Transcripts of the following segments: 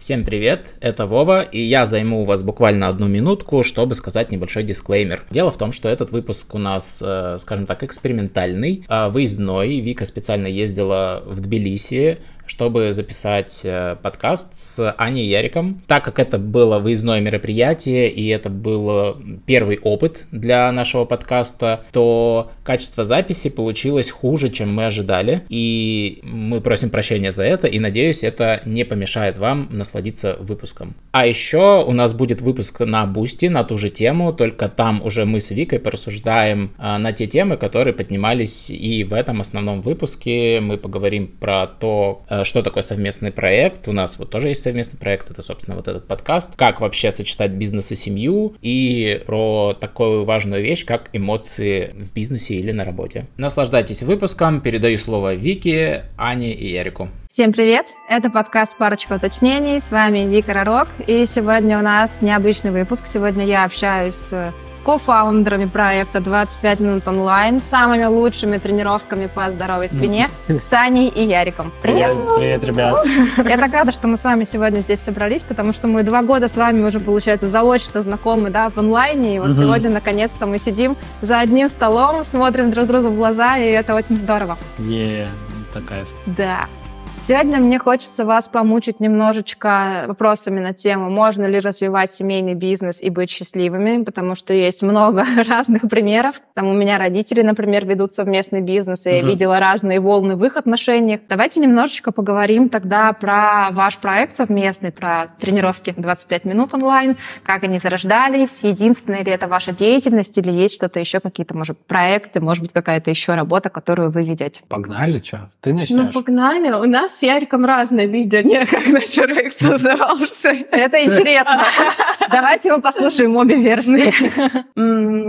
Всем привет, это Вова, и я займу у вас буквально одну минутку, чтобы сказать небольшой дисклеймер. Дело в том, что этот выпуск у нас, э, скажем так, экспериментальный, а выездной. Вика специально ездила в Тбилиси, чтобы записать э, подкаст с Аней Яриком. Так как это было выездное мероприятие и это был первый опыт для нашего подкаста, то качество записи получилось хуже, чем мы ожидали. И мы просим прощения за это и надеюсь, это не помешает вам насладиться выпуском. А еще у нас будет выпуск на Boosty на ту же тему, только там уже мы с Викой порассуждаем а, на те темы, которые поднимались и в этом основном выпуске. Мы поговорим про то, э, что такое совместный проект. У нас вот тоже есть совместный проект, это, собственно, вот этот подкаст. Как вообще сочетать бизнес и семью, и про такую важную вещь, как эмоции в бизнесе или на работе. Наслаждайтесь выпуском. Передаю слово Вике, Ане и Ярику. Всем привет! Это подкаст «Парочка уточнений». С вами Вика Ророк. И сегодня у нас необычный выпуск. Сегодня я общаюсь с кофаундерами проекта 25 минут онлайн, самыми лучшими тренировками по здоровой спине, Саней и Яриком. Привет! Привет, ребят! Я так рада, что мы с вами сегодня здесь собрались, потому что мы два года с вами уже, получается, заочно знакомы, да, в онлайне, и вот угу. сегодня, наконец-то, мы сидим за одним столом, смотрим друг другу в глаза, и это очень здорово. Е, yeah, такая. Да. Сегодня мне хочется вас помучить немножечко вопросами на тему, можно ли развивать семейный бизнес и быть счастливыми, потому что есть много разных примеров. Там у меня родители, например, ведут совместный бизнес, и mm-hmm. я видела разные волны в их отношениях. Давайте немножечко поговорим тогда про ваш проект совместный, про тренировки 25 минут онлайн, как они зарождались, единственная ли это ваша деятельность или есть что-то еще, какие-то, может, проекты, может быть, какая-то еще работа, которую вы ведете. Погнали, что? Ты начнешь? Ну, погнали. У нас с Яриком разное видение, как наш проект назывался. Это интересно. Давайте мы послушаем обе версии.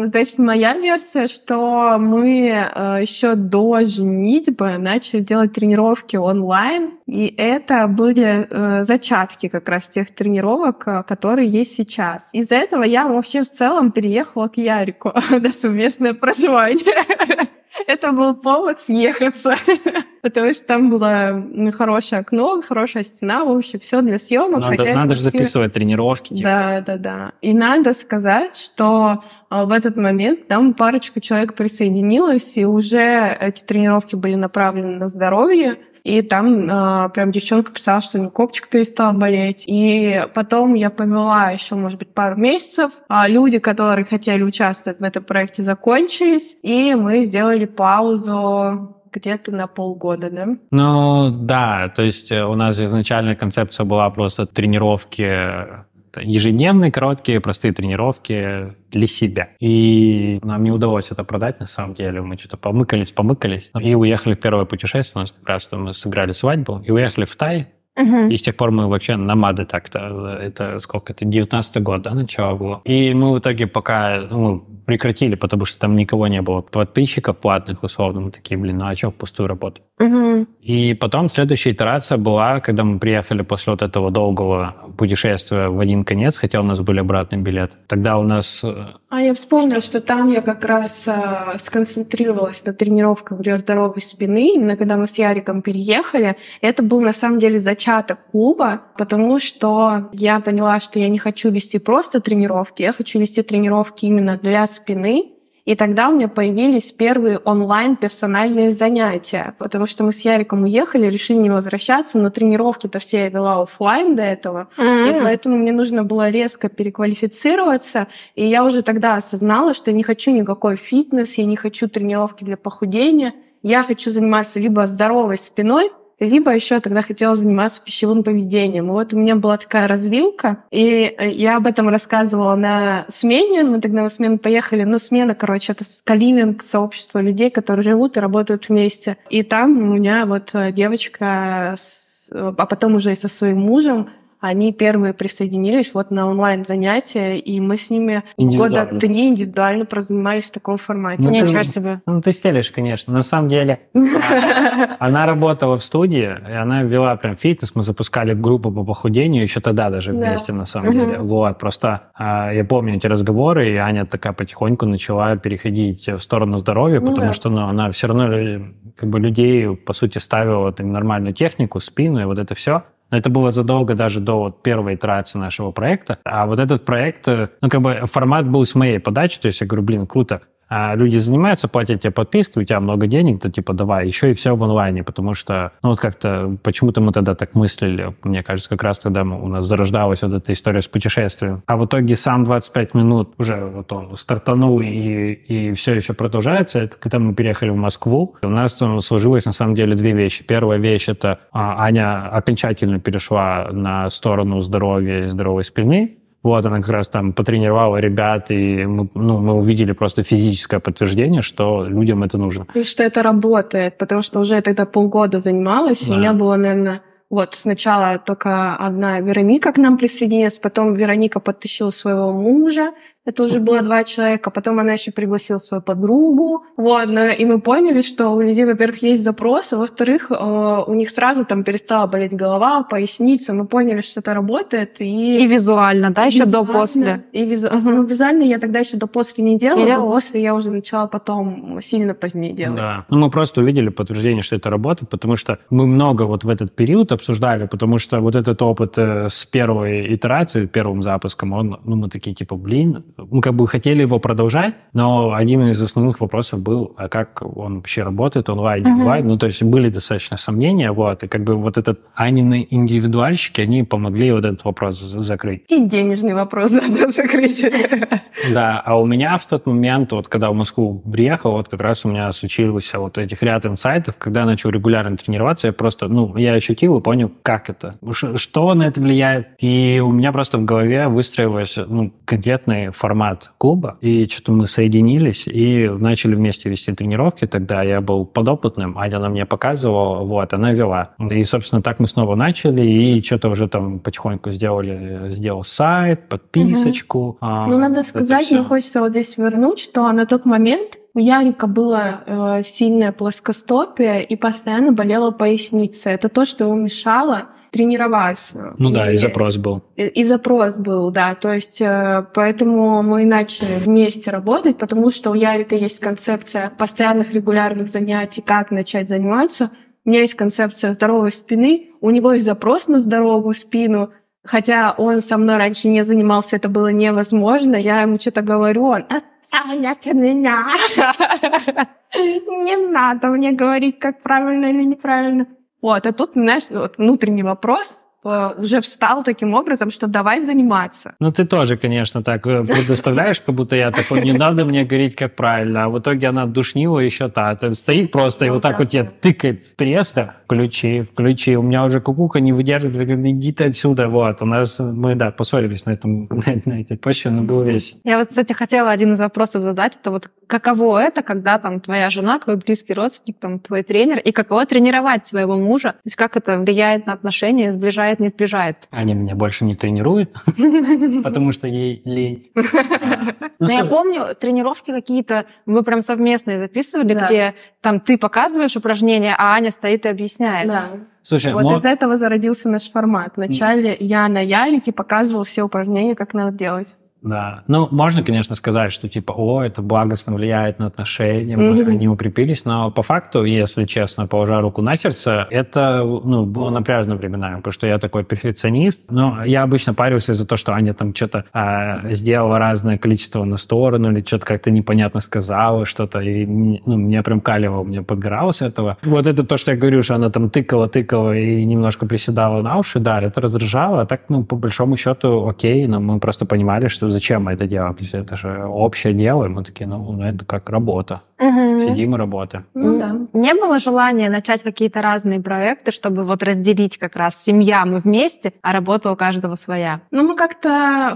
Значит, моя версия, что мы э, еще до женитьбы начали делать тренировки онлайн, и это были э, зачатки как раз тех тренировок, э, которые есть сейчас. Из-за этого я вообще в целом переехала к Ярику на совместное проживание. Это был повод съехаться, потому что там было хорошее окно, хорошая стена, в общем, все для съемок. Надо, надо же записывать тренировки. Типа. Да, да, да. И надо сказать, что а, в этот момент там парочка человек присоединилась, и уже эти тренировки были направлены на здоровье, и там э, прям девчонка писала, что у нее копчик перестал болеть. И потом я повела еще, может быть, пару месяцев. А люди, которые хотели участвовать в этом проекте, закончились. И мы сделали паузу где-то на полгода, да? Ну, да, то есть э, у нас изначальная концепция была просто тренировки ежедневные, короткие, простые тренировки для себя. И нам не удалось это продать, на самом деле. Мы что-то помыкались, помыкались. И уехали в первое путешествие. У нас как раз мы сыграли свадьбу. И уехали в Тай. Uh-huh. И с тех пор мы вообще намады так-то. Это сколько? Это 19 год, да, начало было. И мы в итоге пока ну, прекратили, потому что там никого не было подписчиков платных, условно. Мы такие, блин, ну а что пустую работу? Угу. И потом следующая итерация была, когда мы приехали после вот этого долгого путешествия в один конец, хотя у нас были обратный билет. Тогда у нас... Э, а я вспомнила, что там я как раз э, сконцентрировалась на тренировках для здоровой спины. Именно когда мы с Яриком переехали, это был на самом деле зачаток клуба, потому что я поняла, что я не хочу вести просто тренировки, я хочу вести тренировки именно для спины, и тогда у меня появились первые онлайн персональные занятия, потому что мы с Яриком уехали, решили не возвращаться, но тренировки-то все я вела офлайн до этого, mm-hmm. и поэтому мне нужно было резко переквалифицироваться, и я уже тогда осознала, что я не хочу никакой фитнес, я не хочу тренировки для похудения, я хочу заниматься либо здоровой спиной, либо еще тогда хотела заниматься пищевым поведением. И вот у меня была такая развилка, и э, я об этом рассказывала на смене. Мы тогда на смену поехали. Ну, смена, короче, это каливинг, сообщество людей, которые живут и работают вместе. И там у меня вот э, девочка, а потом уже и со своим мужем, они первые присоединились вот на онлайн-занятия, и мы с ними года три индивидуально прозанимались в таком формате. Ну, Ничего ты, себе. Ну, ты стелишь, конечно. На самом деле, она работала в студии, и она вела прям фитнес, мы запускали группу по похудению, еще тогда даже вместе, на самом деле. Вот, просто а, я помню эти разговоры, и Аня такая потихоньку начала переходить в сторону здоровья, ну потому что ну, она все равно как бы людей, по сути, ставила нормальную технику, спину и вот это все. Но это было задолго даже до вот первой итерации нашего проекта. А вот этот проект, э, ну, как бы формат был с моей подачи, то есть я говорю, блин, круто, а люди занимаются, платят тебе подписку, у тебя много денег, то типа давай, еще и все в онлайне, потому что, ну вот как-то, почему-то мы тогда так мыслили, мне кажется, как раз тогда у нас зарождалась вот эта история с путешествием. А в итоге сам 25 минут уже вот он стартанул и, и все еще продолжается. Это когда мы переехали в Москву, у нас сложилось на самом деле две вещи. Первая вещь это а, Аня окончательно перешла на сторону здоровья и здоровой спины, вот, она как раз там потренировала ребят, и мы, ну, мы увидели просто физическое подтверждение, что людям это нужно. И что это работает, потому что уже я тогда полгода занималась, да. и у меня было, наверное, вот сначала только одна Вероника к нам присоединилась, потом Вероника подтащила своего мужа, это уже было два человека. Потом она еще пригласила свою подругу. Вот, и мы поняли, что у людей, во-первых, есть запросы, во-вторых, э, у них сразу там перестала болеть голова, поясница. Мы поняли, что это работает. И, и визуально, да, еще до-после. И визу... угу. ну, визуально я тогда еще до-после не делала, я после я уже начала потом сильно позднее делать. Да. Ну, мы просто увидели подтверждение, что это работает, потому что мы много вот в этот период обсуждали, потому что вот этот опыт э, с первой итерации, первым запуском, он, ну, мы такие, типа, блин, мы как бы хотели его продолжать, но один из основных вопросов был, а как он вообще работает онлайн, uh-huh. онлайн. Ну, то есть были достаточно сомнения, вот, и как бы вот этот Анины индивидуальщики, они помогли вот этот вопрос закрыть. И денежный вопрос закрыть. Да, а у меня в тот момент, вот когда в Москву приехал, вот как раз у меня случилось вот этих ряд инсайтов, когда я начал регулярно тренироваться, я просто, ну, я ощутил и понял, как это, что на это влияет. И у меня просто в голове выстроилось ну, конкретный формат клуба, и что-то мы соединились и начали вместе вести тренировки. Тогда я был подопытным, Аня на мне показывала, вот, она вела. И, собственно, так мы снова начали, и что-то уже там потихоньку сделали, сделал сайт, подписочку. Угу. А, ну, надо сказать, мне хочется вот здесь вернуть, что на тот момент у Ярика было э, сильное плоскостопие и постоянно болела поясница. Это то, что ему мешало тренироваться. Ну и, да, и запрос был. И, и запрос был, да. То есть э, поэтому мы начали вместе работать, потому что у Ярика есть концепция постоянных регулярных занятий, как начать заниматься. У меня есть концепция здоровой спины, у него есть запрос на здоровую спину, Хотя он со мной раньше не занимался, это было невозможно. Я ему что-то говорю, он отстаньте меня. Не надо мне говорить, как правильно или неправильно. Вот, а тут, знаешь, вот внутренний вопрос, Э, уже встал таким образом, что давай заниматься. Ну, ты тоже, конечно, так э, предоставляешь, как будто я такой, не надо мне говорить, как правильно. А в итоге она душнила еще та. Стоит просто и вот так вот тебе тыкает пресса. Включи, включи. У меня уже кукуха не выдерживает. Иди ты отсюда. Вот. У нас, мы, да, поссорились на этом, на этой почве, но было весело. Я вот, кстати, хотела один из вопросов задать. Это вот каково это, когда там твоя жена, твой близкий родственник, там твой тренер, и каково тренировать своего мужа? То есть как это влияет на отношения, сближает не сближает. Аня меня больше не тренирует, потому что ей лень. Но ну, я помню, тренировки какие-то вы прям совместные записывали, где там ты показываешь упражнения, а Аня стоит и объясняет. Да. Слушай, вот но... из этого зародился наш формат. Вначале я на Ярике показывал все упражнения, как надо делать. Да. Ну, можно, конечно, сказать, что типа, о, это благостно влияет на отношения, мы, mm-hmm. они укрепились, но по факту, если честно, положа руку на сердце, это, ну, было напряжно временами, потому что я такой перфекционист, но я обычно парился за то, что Аня там что-то э, сделала разное количество на сторону или что-то как-то непонятно сказала, что-то, и ну, меня прям калево, мне подгорало с этого. Вот это то, что я говорю, что она там тыкала, тыкала и немножко приседала на уши, да, это раздражало, а так, ну, по большому счету, окей, но мы просто понимали, что зачем мы это делаем? Есть это же общее дело, и мы такие, ну, ну это как работа. Угу. Сидим и работаем. Ну да. Не было желания начать какие-то разные проекты, чтобы вот разделить как раз семья мы вместе, а работа у каждого своя? Ну, мы как-то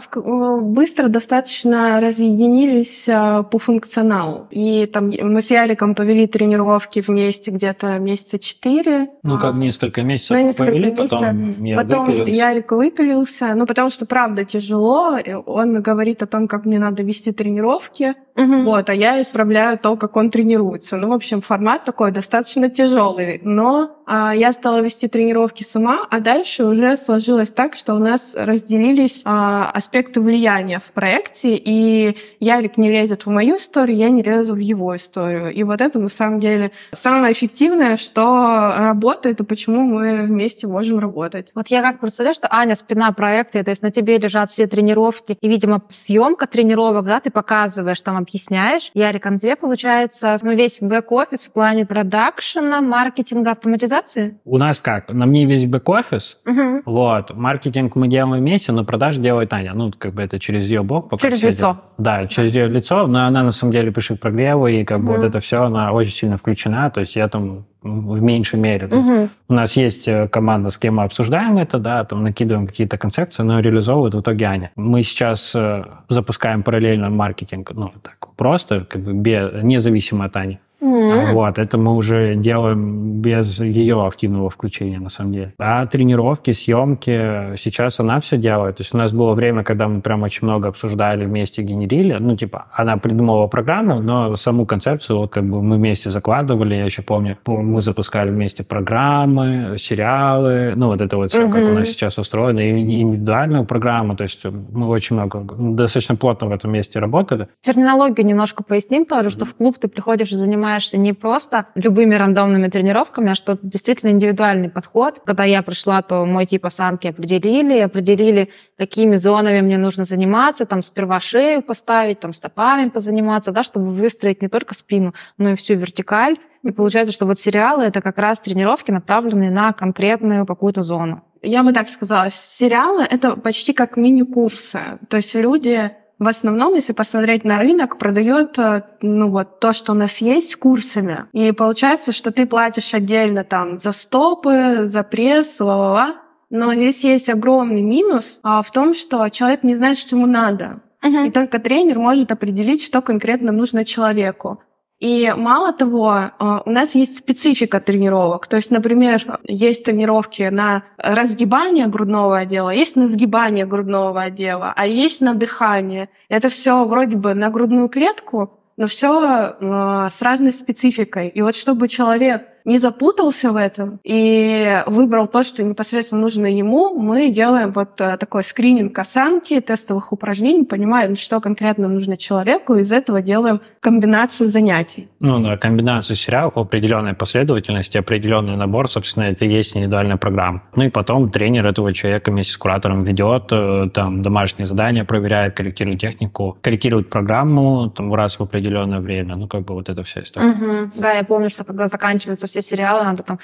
быстро достаточно разъединились а, по функционалу. И там мы с Яриком повели тренировки вместе где-то месяца четыре. Ну, как несколько месяцев ну, несколько повели, месяцев. потом я Потом выпилился. Ярик выпилился. Ну, потому что, правда, тяжело. Он говорит о том, как мне надо вести тренировки. Угу. Вот, а я исправляю то, как он тренируется. Ну, в общем, формат такой достаточно тяжелый. Но а, я стала вести тренировки сама, а дальше уже сложилось так, что у нас разделились а, аспекты влияния в проекте, и Ярик не лезет в мою историю, я не лезу в его историю. И вот это, на самом деле, самое эффективное, что работает, и почему мы вместе можем работать. Вот я как представляю, что Аня спина проекта, то есть на тебе лежат все тренировки, и, видимо, съемка тренировок, да, ты показываешь, там объясняешь. Ярик, а на тебе, получается, ну, весь бэк-офис в плане продакшена, маркетинга, автоматизации? У нас как? На мне весь бэк-офис, угу. вот. Маркетинг мы делаем вместе, но продажи делает Аня. Ну, как бы это через ее блог. Через лицо. Это, да, через ее лицо, но она на самом деле пишет прогревы, и как бы вот это все, она очень сильно включена, то есть я там в меньшей мере. Угу. У нас есть э, команда, с кем мы обсуждаем это, да, там накидываем какие-то концепции, но реализовывает в итоге Аня. Мы сейчас э, запускаем параллельно маркетинг, ну, так просто, как бы без, независимо от Ани. Mm-hmm. Вот, это мы уже делаем без ее активного включения, на самом деле. А тренировки, съемки, сейчас она все делает. То есть у нас было время, когда мы прям очень много обсуждали, вместе генерили. Ну, типа, она придумала программу, но саму концепцию вот как бы мы вместе закладывали. Я еще помню, мы запускали вместе программы, сериалы, ну, вот это вот все, mm-hmm. как у нас сейчас устроено, и индивидуальную программу. То есть мы очень много, достаточно плотно в этом месте работали. Терминологию немножко поясним тоже, что в клуб ты приходишь и занимаешься занимаешься не просто любыми рандомными тренировками, а что действительно индивидуальный подход. Когда я пришла, то мой тип осанки определили, определили, какими зонами мне нужно заниматься, там сперва шею поставить, там стопами позаниматься, да, чтобы выстроить не только спину, но и всю вертикаль. И получается, что вот сериалы — это как раз тренировки, направленные на конкретную какую-то зону. Я бы так сказала, сериалы — это почти как мини-курсы. То есть люди в основном, если посмотреть на рынок, продает э, ну вот то, что у нас есть курсами. И получается, что ты платишь отдельно там за стопы, за пресс, ла-ла-ла. Но здесь есть огромный минус а, в том, что человек не знает, что ему надо. Uh-huh. И только тренер может определить, что конкретно нужно человеку. И мало того, э, у нас есть специфика тренировок. То есть, например, есть тренировки на разгибание грудного отдела, есть на сгибание грудного отдела, а есть на дыхание. Это все вроде бы на грудную клетку, но все э, с разной спецификой. И вот чтобы человек не запутался в этом и выбрал то, что непосредственно нужно ему, мы делаем вот э, такой скрининг осанки, тестовых упражнений, понимаем, что конкретно нужно человеку, и из этого делаем комбинацию занятий. Ну да, комбинацию сериалов по определенной последовательности, определенный набор, собственно, это и есть индивидуальная программа. Ну и потом тренер этого человека вместе с куратором ведет, э, там домашние задания проверяет, корректирует технику, корректирует программу там, раз в определенное время. Ну как бы вот это вся история. Угу. Да, я помню, что когда заканчивается все сериалы, надо там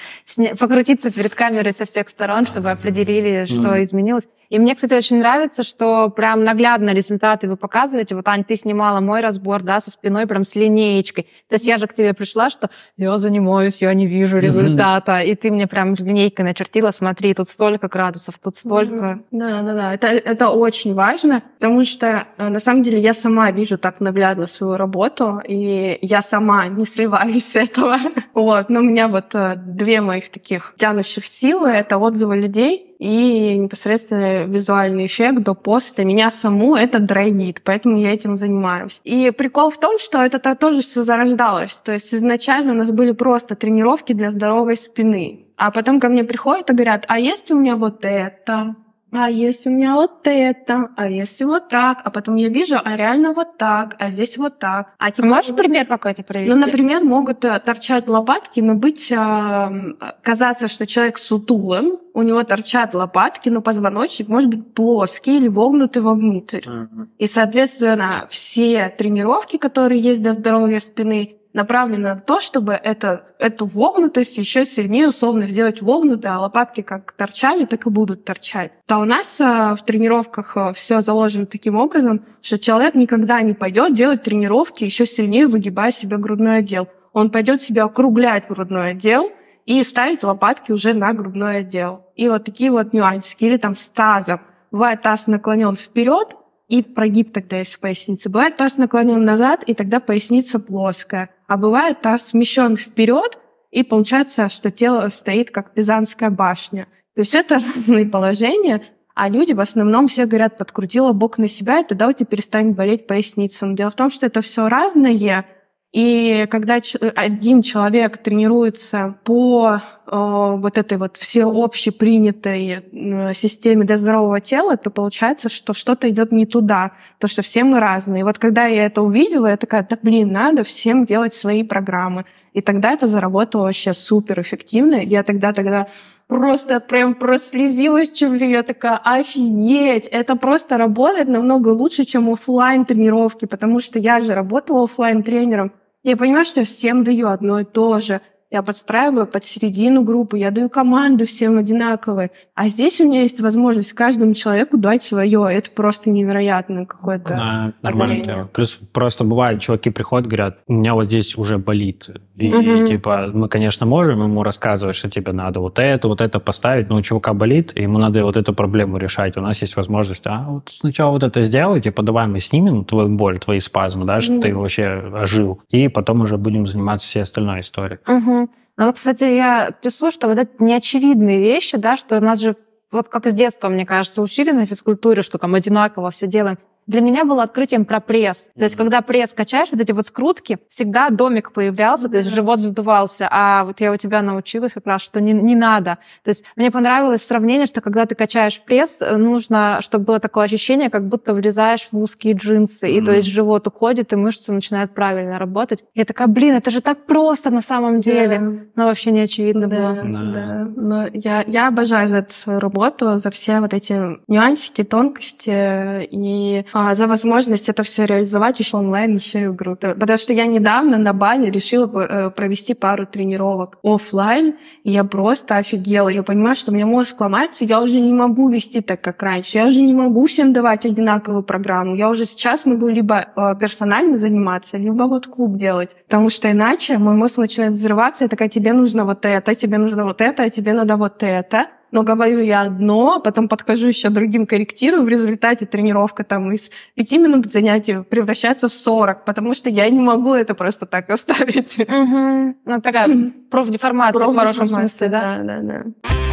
покрутиться перед камерой со всех сторон, чтобы определили, что mm. изменилось. И мне, кстати, очень нравится, что прям наглядно результаты вы показываете. Вот, Ань, ты снимала мой разбор, да, со спиной прям с линеечкой. То есть я же к тебе пришла, что я занимаюсь, я не вижу результата. Mm-hmm. И ты мне прям линейкой начертила, смотри, тут столько градусов, тут столько. Mm-hmm. Да, да, да. Это, это очень важно, потому что э, на самом деле я сама вижу так наглядно свою работу, и я сама не сливаюсь с этого. Вот. Но у меня вот э, две моих таких тянущих силы — это отзывы людей, и непосредственно визуальный эффект до-после. Меня саму это драйвит, поэтому я этим занимаюсь. И прикол в том, что это тоже все зарождалось. То есть изначально у нас были просто тренировки для здоровой спины. А потом ко мне приходят и говорят, а если у меня вот это, а если у меня вот это, а если вот так, а потом я вижу, а реально вот так, а здесь вот так. А типа, можешь пример какой-то привести? Ну, например, могут э, торчать лопатки, но быть, э, казаться, что человек сутулым, у него торчат лопатки, но позвоночник может быть плоский или вогнутый вовнутрь. Uh-huh. И, соответственно, все тренировки, которые есть для здоровья спины, направлена на то, чтобы это, эту вогнутость еще сильнее условно сделать вогнутой, а лопатки как торчали, так и будут торчать. То у нас э, в тренировках э, все заложено таким образом, что человек никогда не пойдет делать тренировки еще сильнее выгибая себе грудной отдел. Он пойдет себе округлять грудной отдел и ставить лопатки уже на грудной отдел. И вот такие вот нюансики. Или там с тазом. Бывает таз наклонен вперед, и прогиб тогда есть в пояснице. Бывает таз наклонен назад, и тогда поясница плоская. А бывает таз смещен вперед, и получается, что тело стоит как Пизанская башня. То есть это разные положения, а люди в основном все говорят, подкрутила бок на себя, и тогда у тебя перестанет болеть поясница. Но дело в том, что это все разное, И когда один человек тренируется по вот этой вот всеобщей принятой системе для здорового тела, то получается, что что-то идет не туда, то что все мы разные. И вот когда я это увидела, я такая, да блин, надо всем делать свои программы. И тогда это заработало вообще супер эффективно. Я тогда тогда просто прям прослезилась чуть ли. Я такая, офигеть, это просто работает намного лучше, чем офлайн тренировки, потому что я же работала офлайн тренером. Я понимаю, что я всем даю одно и то же. Я подстраиваю под середину группы, я даю команду всем одинаковые. А здесь у меня есть возможность каждому человеку дать свое. Это просто невероятно какое-то да, нормально. Плюс просто бывает, чуваки приходят, говорят, у меня вот здесь уже болит. И, угу. типа, мы, конечно, можем ему рассказывать, что тебе надо вот это, вот это поставить, но у чувака болит, и ему надо вот эту проблему решать. У нас есть возможность, а вот сначала вот это сделай, типа, давай мы снимем твою боль, твои спазмы, да, что угу. ты вообще ожил, и потом уже будем заниматься всей остальной историей. Угу. Ну вот, кстати, я пишу, что вот это неочевидные вещи, да, что у нас же вот как из детства, мне кажется, учили на физкультуре, что там одинаково все делаем для меня было открытием про пресс. То есть, когда пресс качаешь, вот эти вот скрутки, всегда домик появлялся, то есть живот вздувался. А вот я у тебя научилась как раз, что не, не надо. То есть, мне понравилось сравнение, что когда ты качаешь пресс, нужно, чтобы было такое ощущение, как будто влезаешь в узкие джинсы, mm-hmm. и то есть живот уходит, и мышцы начинают правильно работать. Я такая, блин, это же так просто на самом деле. Yeah. Но вообще не очевидно да, было. Да, да. Но я, я обожаю за эту свою работу, за все вот эти нюансики, тонкости и а, за возможность это все реализовать еще онлайн, еще и круто. Потому что я недавно на Бали решила э, провести пару тренировок офлайн, и я просто офигела. Я понимаю, что у меня мозг ломается, я уже не могу вести так, как раньше. Я уже не могу всем давать одинаковую программу. Я уже сейчас могу либо э, персонально заниматься, либо вот клуб делать. Потому что иначе мой мозг начинает взрываться, и такая, тебе нужно вот это, тебе нужно вот это, а тебе надо вот это но говорю я одно, потом подхожу еще другим, корректирую, в результате тренировка там из 5 минут занятия превращается в 40, потому что я не могу это просто так оставить. Угу. Ну, такая профдеформация в хорошем смысле, да? Да, да, да.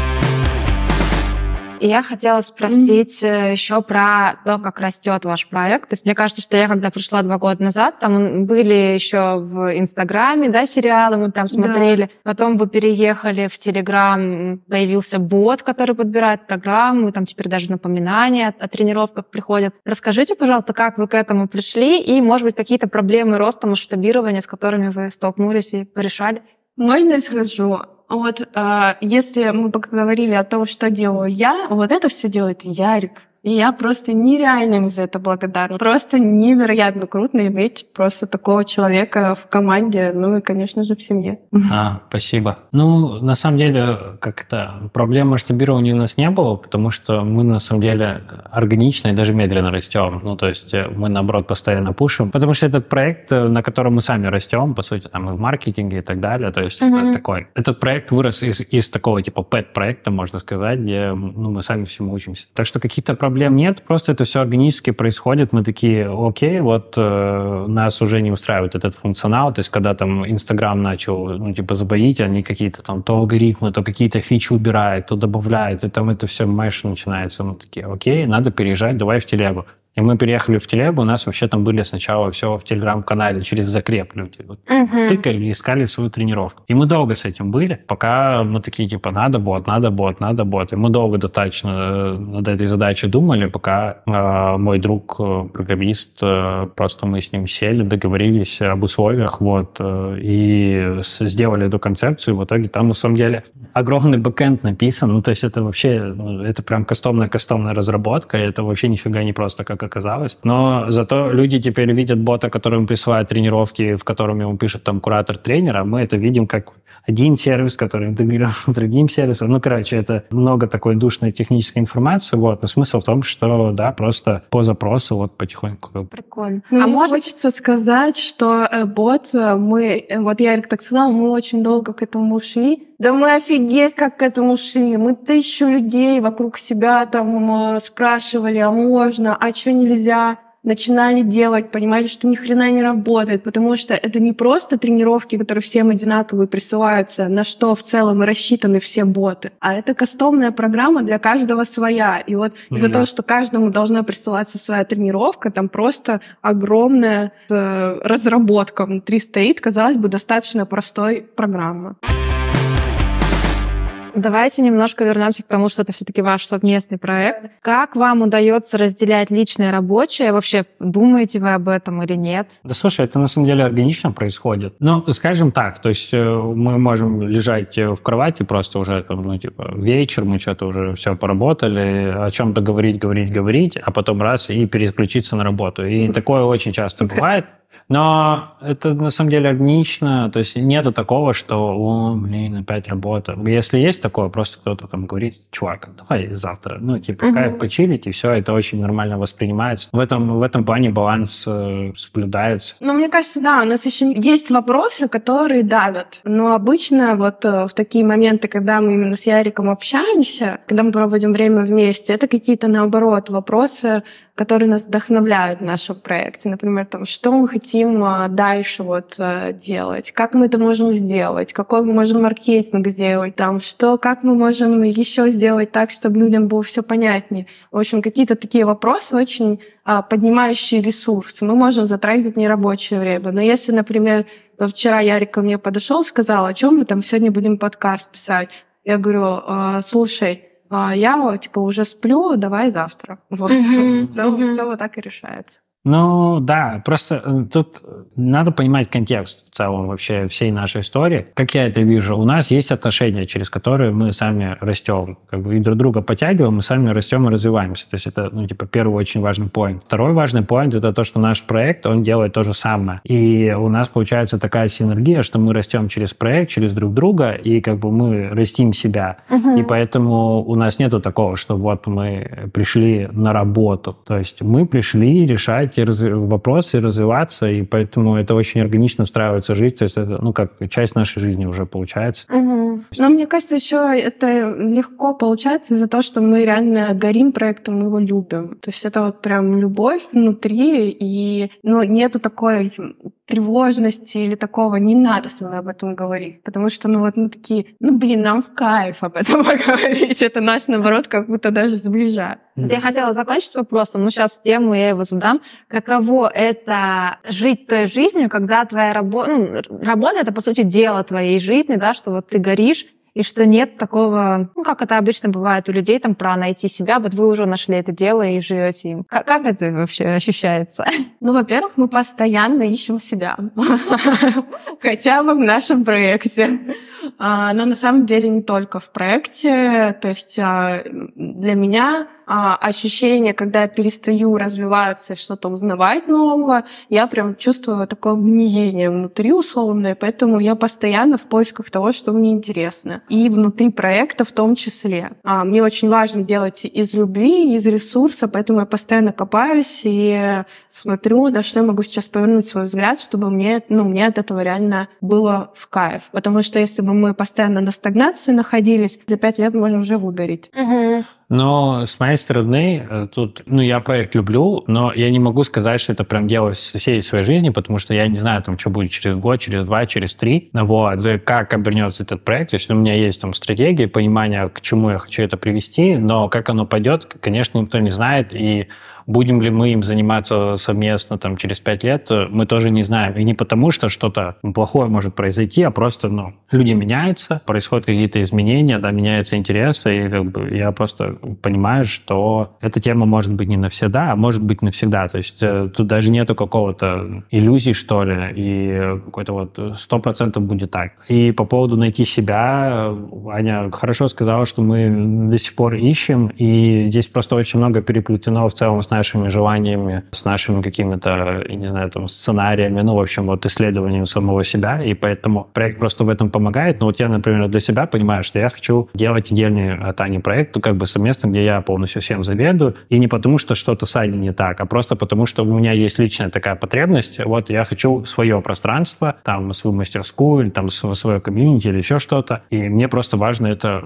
И я хотела спросить mm-hmm. еще про то, как растет ваш проект. То есть мне кажется, что я когда пришла два года назад, там были еще в Инстаграме, да, сериалы мы прям смотрели. Да. Потом вы переехали в Телеграм, появился бот, который подбирает программу, там теперь даже напоминания о, тренировках приходят. Расскажите, пожалуйста, как вы к этому пришли и, может быть, какие-то проблемы роста, масштабирования, с которыми вы столкнулись и порешали? Можно я скажу? Вот а, если мы поговорили о том, что делаю я, вот это все делает Ярик. И я просто нереально ему за это благодарна. Просто невероятно круто иметь просто такого человека в команде, ну и, конечно же, в семье. А, спасибо. Ну, на самом деле, как это, проблем масштабирования у нас не было, потому что мы, на самом деле, органично и даже медленно растем. Ну, то есть э, мы, наоборот, постоянно пушим. Потому что этот проект, э, на котором мы сами растем, по сути, там и в маркетинге и так далее, то есть mm-hmm. такой. Этот проект вырос из, из такого типа пэт-проекта, можно сказать, где ну, мы сами всему учимся. Так что каких-то проблем нет, просто это все органически происходит. Мы такие, окей, вот э, нас уже не устраивает этот функционал. То есть, когда там Инстаграм начал, ну, типа, забоить, они какие-то там то алгоритмы, то какие-то фичи убирают, то добавляют, и там это все мэш начинается. Мы такие, окей, надо переезжать, давай в телегу. И мы переехали в телегу, у нас вообще там были сначала все в телеграм-канале через закреп люди. Вот, uh-huh. Тыкали, искали свою тренировку. И мы долго с этим были, пока мы такие, типа, надо бот, надо бот, надо бот. И мы долго достаточно э, над этой задачей думали, пока э, мой друг, э, программист, э, просто мы с ним сели, договорились об условиях, вот, э, и сделали эту концепцию. И в итоге там, на самом деле, огромный бэкэнд написан. Ну, то есть это вообще, ну, это прям кастомная-кастомная разработка, это вообще нифига не просто как оказалось. Но зато люди теперь видят бота, который им присылает тренировки, в котором ему пишет там куратор тренера. Мы это видим как один сервис, который интегрирован с другим сервисом. Ну, короче, это много такой душной технической информации, вот. Но смысл в том, что, да, просто по запросу вот потихоньку. Прикольно. Ну, а мне может... хочется сказать, что э, бот, э, мы, э, вот я так сказала, мы очень долго к этому шли. Да мы офигеть, как к этому шли. Мы тысячу людей вокруг себя там спрашивали, а можно, а что нельзя начинали делать, понимали, что ни хрена не работает, потому что это не просто тренировки, которые всем одинаковые присылаются, на что в целом и рассчитаны все боты, а это кастомная программа для каждого своя. И вот из-за да. того, что каждому должна присылаться своя тренировка, там просто огромная э, разработка внутри стоит, казалось бы, достаточно простой программы. Давайте немножко вернемся к тому, что это все-таки ваш совместный проект. Как вам удается разделять личное и рабочее? Вообще, думаете вы об этом или нет? Да слушай, это на самом деле органично происходит. Ну, скажем так, то есть э, мы можем лежать в кровати просто уже, ну, типа, вечер, мы что-то уже все поработали, о чем-то говорить, говорить, говорить, а потом раз и переключиться на работу. И такое очень часто бывает. Но это на самом деле органично, то есть нету такого, что, о, блин, опять работа. Если есть такое, просто кто-то там говорит, чувак, давай завтра, ну, типа, угу. кайф почилить, и все, это очень нормально воспринимается. В этом, в этом плане баланс э, соблюдается. Ну, мне кажется, да, у нас еще есть вопросы, которые давят. Но обычно вот э, в такие моменты, когда мы именно с Яриком общаемся, когда мы проводим время вместе, это какие-то, наоборот, вопросы, которые нас вдохновляют в нашем проекте. Например, там, что мы хотим а, дальше вот а, делать, как мы это можем сделать, какой мы можем маркетинг сделать, там, что, как мы можем еще сделать так, чтобы людям было все понятнее. В общем, какие-то такие вопросы очень а, поднимающие ресурсы. Мы можем затрагивать нерабочее время. Но если, например, вчера Ярик ко мне подошел, сказал, о чем мы там сегодня будем подкаст писать, я говорю, слушай, я типа уже сплю, давай завтра. Вот mm-hmm. все, mm-hmm. все вот так и решается. Ну да, просто э, тут надо понимать контекст в целом вообще всей нашей истории. Как я это вижу, у нас есть отношения, через которые мы сами растем, как бы и друг друга подтягиваем, мы сами растем и развиваемся. То есть это, ну, типа, первый очень важный поинт. Второй важный поинт — это то, что наш проект, он делает то же самое. И у нас получается такая синергия, что мы растем через проект, через друг друга, и как бы мы растим себя. Угу. И поэтому у нас нету такого, что вот мы пришли на работу. То есть мы пришли решать эти вопросы, развиваться, и поэтому это очень органично встраивается в жизнь, то есть это, ну, как часть нашей жизни уже получается. Угу. Но мне кажется, еще это легко получается из-за того, что мы реально горим проектом, мы его любим. То есть это вот прям любовь внутри, и ну, нету такой тревожности или такого, не надо со мной об этом говорить. Потому что, ну вот мы такие, ну блин, нам в кайф об этом поговорить. Это нас, наоборот, как будто даже сближает. Я хотела закончить вопросом, но сейчас в тему я его задам. Каково это жить той жизнью, когда твоя работа... Ну, работа — это, по сути, дело твоей жизни, да, что вот ты горишь, и что нет такого, ну, как это обычно бывает у людей, там, про найти себя, вот вы уже нашли это дело и живете им. Как, как это вообще ощущается? Ну, во-первых, мы постоянно ищем себя. Хотя бы в нашем проекте. А, но на самом деле не только в проекте. То есть а, для меня а, ощущение, когда я перестаю развиваться и что-то узнавать нового, я прям чувствую такое гниение внутри условное, поэтому я постоянно в поисках того, что мне интересно. И внутри проекта в том числе. А, мне очень важно делать из любви, из ресурса, поэтому я постоянно копаюсь и смотрю, на что я могу сейчас повернуть свой взгляд, чтобы мне, ну, мне от этого реально было в кайф. Потому что если бы мы постоянно на стагнации находились, за пять лет можно уже выгореть. Угу. Но с моей стороны, э, тут, ну, я проект люблю, но я не могу сказать, что это прям дело всей своей жизни, потому что я не знаю, там, что будет через год, через два, через три. Вот, как обернется этот проект. То есть у меня есть там стратегия, понимание, к чему я хочу это привести, но как оно пойдет, конечно, никто не знает, и Будем ли мы им заниматься совместно там, через пять лет, э, мы тоже не знаем. И не потому, что что-то плохое может произойти, а просто ну, люди меняются, происходят какие-то изменения, да, меняются интересы, и как бы, я просто понимаю, что эта тема может быть не навсегда, а может быть навсегда. То есть э, тут даже нету какого-то иллюзии, что ли, и какой-то вот сто процентов будет так. И по поводу найти себя, Аня хорошо сказала, что мы до сих пор ищем, и здесь просто очень много переплетено в целом с нашими желаниями, с нашими какими-то, не знаю, там, сценариями, ну, в общем, вот исследованием самого себя, и поэтому проект просто в этом помогает. Но вот я, например, для себя понимаю, что я хочу делать отдельный от Ани проект, ну, как бы совместно, где я полностью всем заведую, и не потому, что что-то с Аней не так, а просто потому, что у меня есть личная такая потребность, вот я хочу свое пространство, там, свою мастерскую, или там, свое комьюнити или еще что-то, и мне просто важно это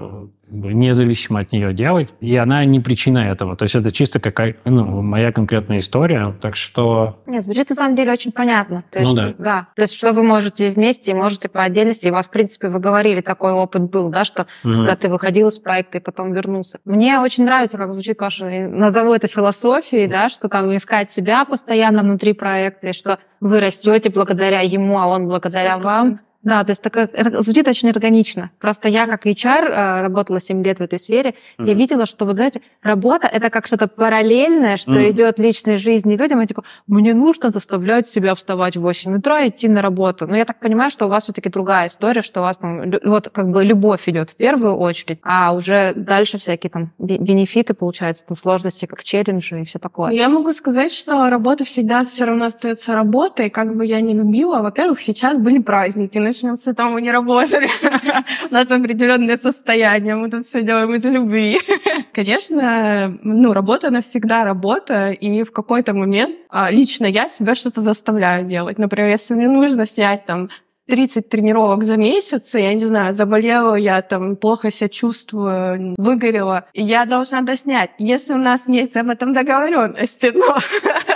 независимо от нее делать, и она не причина этого. То есть это чисто какая ну, моя конкретная история, так что... Нет, звучит на самом деле очень понятно. То Ну есть, да. да. То есть, что вы можете вместе и можете по отдельности. И у вас, в принципе, вы говорили, такой опыт был, да, что Мгм. когда ты выходил из проекта и потом вернулся. Мне очень нравится, как звучит ваша, э, назову это философией, да, что там искать себя постоянно внутри проекта, и что вы растете благодаря ему, а он благодаря вам. Да, то есть такое, это звучит очень органично. Просто я как HR э, работала 7 лет в этой сфере, я Мгм. видела, что, вот знаете, работа — это как что-то параллельное, что Мгм. идет личной жизни людям, и типа, мне нужно заставлять себя вставать в 8 утра и идти на работу. Но я так понимаю, что у вас все-таки другая история, что у вас там, вот как бы любовь идет в первую очередь, а уже дальше всякие там бе- бенефиты, получается, там сложности, как челленджи и все такое. Я могу сказать, что работа всегда все равно остается работой, как бы я не любила. Во-первых, сейчас были праздники, начнем с этого, мы не работали. У нас определенное состояние, мы тут все делаем из любви. Конечно, ну, работа навсегда работа, и в какой-то момент а, лично я себя что-то заставляю делать. Например, если мне нужно снять там 30 тренировок за месяц, я не знаю, заболела я там, плохо себя чувствую, выгорела, я должна доснять. Если у нас есть об этом договоренности, но...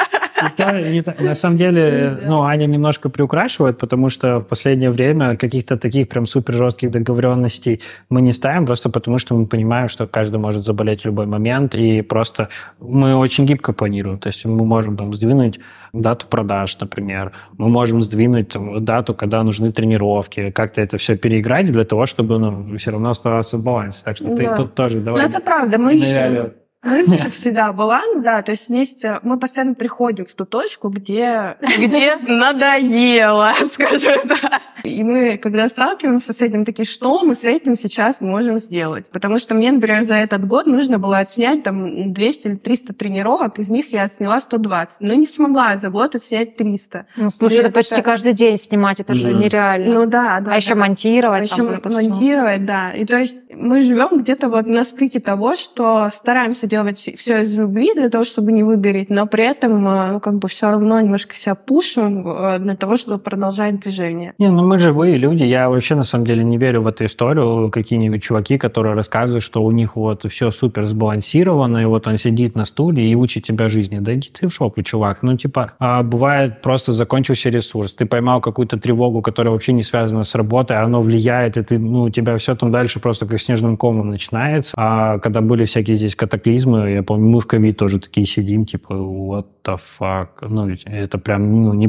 На самом деле, ну, Аня немножко приукрашивает, потому что в последнее время каких-то таких прям супер жестких договоренностей мы не ставим, просто потому что мы понимаем, что каждый может заболеть в любой момент, и просто мы очень гибко планируем. То есть мы можем там сдвинуть дату продаж, например, мы можем сдвинуть там, дату, когда нужны тренировки, как-то это все переиграть для того, чтобы ну, все равно оставаться в балансе. Так что ты Да. тут тоже Ну, давай. это правда, мы ищем, Ищем всегда баланс, да, то есть есть, э, мы постоянно приходим в ту точку, где, где надоело, скажем так. И мы, когда сталкиваемся с этим, такие, что мы с этим сейчас можем сделать? Потому что мне, например, за этот год нужно было отснять там 200 или 300 тренировок, из них я отсняла 120, но не смогла за год отснять 300. Ну, слушай, Ну, это это почти каждый день снимать, это же нереально. Ну да, да. а еще монтировать. А еще монтировать, да. И то есть мы живем где-то вот на стыке того, что стараемся делать все из любви для того, чтобы не выгореть, но при этом э, как бы все равно немножко себя пушим э, для того, чтобы продолжать движение. Не, ну мы живые люди. Я вообще на самом деле не верю в эту историю. Какие-нибудь чуваки, которые рассказывают, что у них вот все супер сбалансировано, и вот он сидит на стуле и учит тебя жизни. Да иди ты в шопу, чувак. Ну, типа, а бывает просто закончился ресурс. Ты поймал какую-то тревогу, которая вообще не связана с работой, а оно влияет, и ты, ну, у тебя все там дальше просто как снежным комом начинается. А когда были всякие здесь катаклизмы, я помню, мы в ковид тоже такие сидим, типа, what the fuck. Ну, это прям ну, не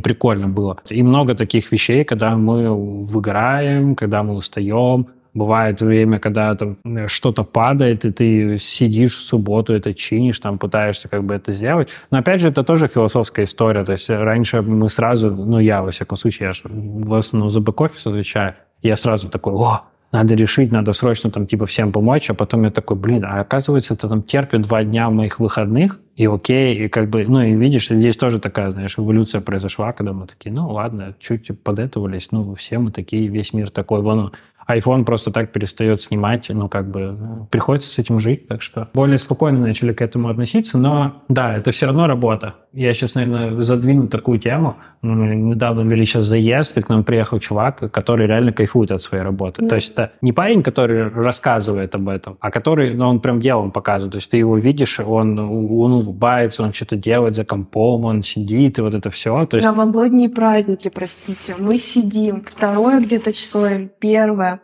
было. И много таких вещей, когда мы выгораем, когда мы устаем, Бывает время, когда там э, что-то падает, и ты сидишь в субботу, это чинишь, там пытаешься как бы это сделать. Но опять же, это тоже философская история. То есть раньше мы сразу, ну я, во всяком случае, я ж в основном за бэк-офис отвечаю, я сразу такой, о, надо решить, надо срочно там типа всем помочь, а потом я такой, блин, а оказывается, это там терпит два дня моих выходных, и окей, и как бы, ну и видишь, здесь тоже такая, знаешь, эволюция произошла, когда мы такие, ну ладно, чуть подэтовались, ну все мы такие, весь мир такой, вон iPhone просто так перестает снимать, ну, как бы, ну, приходится с этим жить, так что более спокойно начали к этому относиться, но, да, это все равно работа. Я сейчас, наверное, задвину такую тему. Мы недавно вели сейчас заезд, и к нам приехал чувак, который реально кайфует от своей работы. Да. То есть это не парень, который рассказывает об этом, а который, ну, он прям делом показывает. То есть ты его видишь, он, он улыбается, он что-то делает за компом, он сидит, и вот это все. То есть Новогодние праздники, простите. Мы сидим, второе где-то число или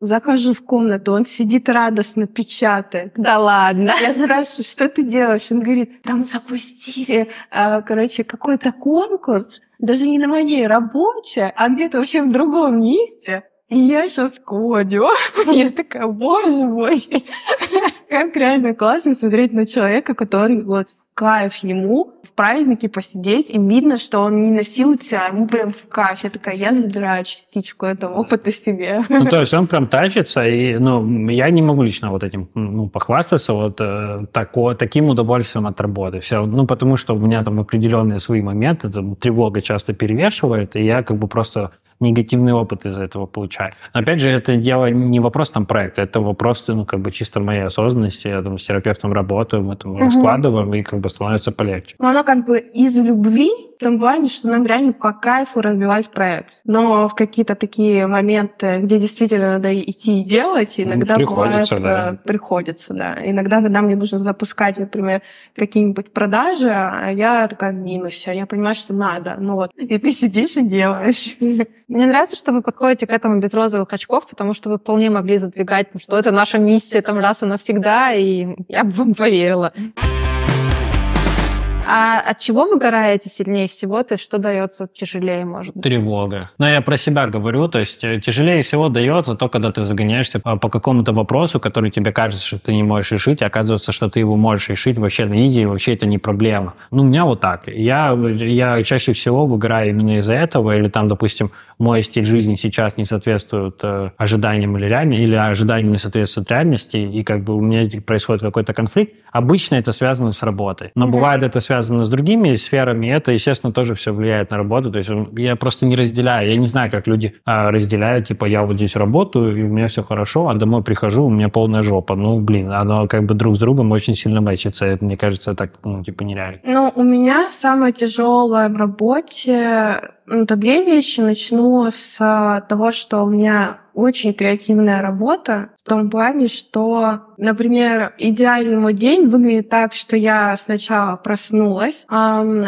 первое. Захожу в комнату, он сидит радостно, печатает. Да ладно. Я спрашиваю, что ты делаешь? Он говорит, там запустили, а, короче, какой-то конкурс, даже не на моей работе, а где-то вообще в другом месте. И я сейчас кодю. Я такая, боже мой, как реально классно смотреть на человека, который вот в кайф ему в празднике посидеть, и видно, что он не насилует себя, а ему прям в кайф. Я такая, я забираю частичку этого опыта себе. Ну, то есть он прям тащится, и, ну, я не могу лично вот этим, ну, похвастаться вот э, тако, таким удовольствием от работы. Все, ну, потому что у меня там определенные свои моменты, там, тревога часто перевешивает, и я как бы просто негативный опыт из этого получаю. Но опять же, это дело не вопрос там проекта, это вопрос, ну, как бы чисто моей осознанности. Я там с терапевтом работаю, мы там Мгм. раскладываем, и как бы становится полегче. Но оно как бы из любви в том плане, что нам реально по кайфу развивать проект. Но в какие-то такие моменты, где действительно надо идти и делать, иногда приходится, бывает, да. приходится, да. Иногда, когда мне нужно запускать, например, какие-нибудь продажи, а я такая в минусе, я понимаю, что надо, ну вот, и ты сидишь и делаешь. Мне нравится, что вы подходите к этому без розовых очков, потому что вы вполне могли задвигать, что это наша миссия там раз и навсегда, и я бы вам поверила. А от чего выгораете сильнее всего? То есть что дается тяжелее, может быть? Тревога. Но я про себя говорю, то есть э, тяжелее всего дается то, когда ты загоняешься по, по какому-то вопросу, который тебе кажется, что ты не можешь решить, а оказывается, что ты его можешь решить вообще на изи, и вообще это не проблема. Ну, у меня вот так. Я, я чаще всего выгораю именно из-за этого, или там, допустим, мой стиль жизни сейчас не соответствует э, ожиданиям или реальности, или ожиданиям не соответствует реальности, и как бы у меня происходит какой-то конфликт. Обычно это связано с работой. Но mm-hmm. бывает это связано с другими сферами, и это, естественно, тоже все влияет на работу. То есть я просто не разделяю. Я не знаю, как люди а, разделяют, типа, я вот здесь работаю, и у меня все хорошо, а домой прихожу, у меня полная жопа. Ну, блин, оно как бы друг с другом очень сильно мэчится. Это, мне кажется, так, ну, типа, нереально. Ну, у меня самое тяжелое в работе это две вещи. Начну с а, того, что у меня очень креативная работа в том плане, что, например, идеальный мой день выглядит так, что я сначала проснулась,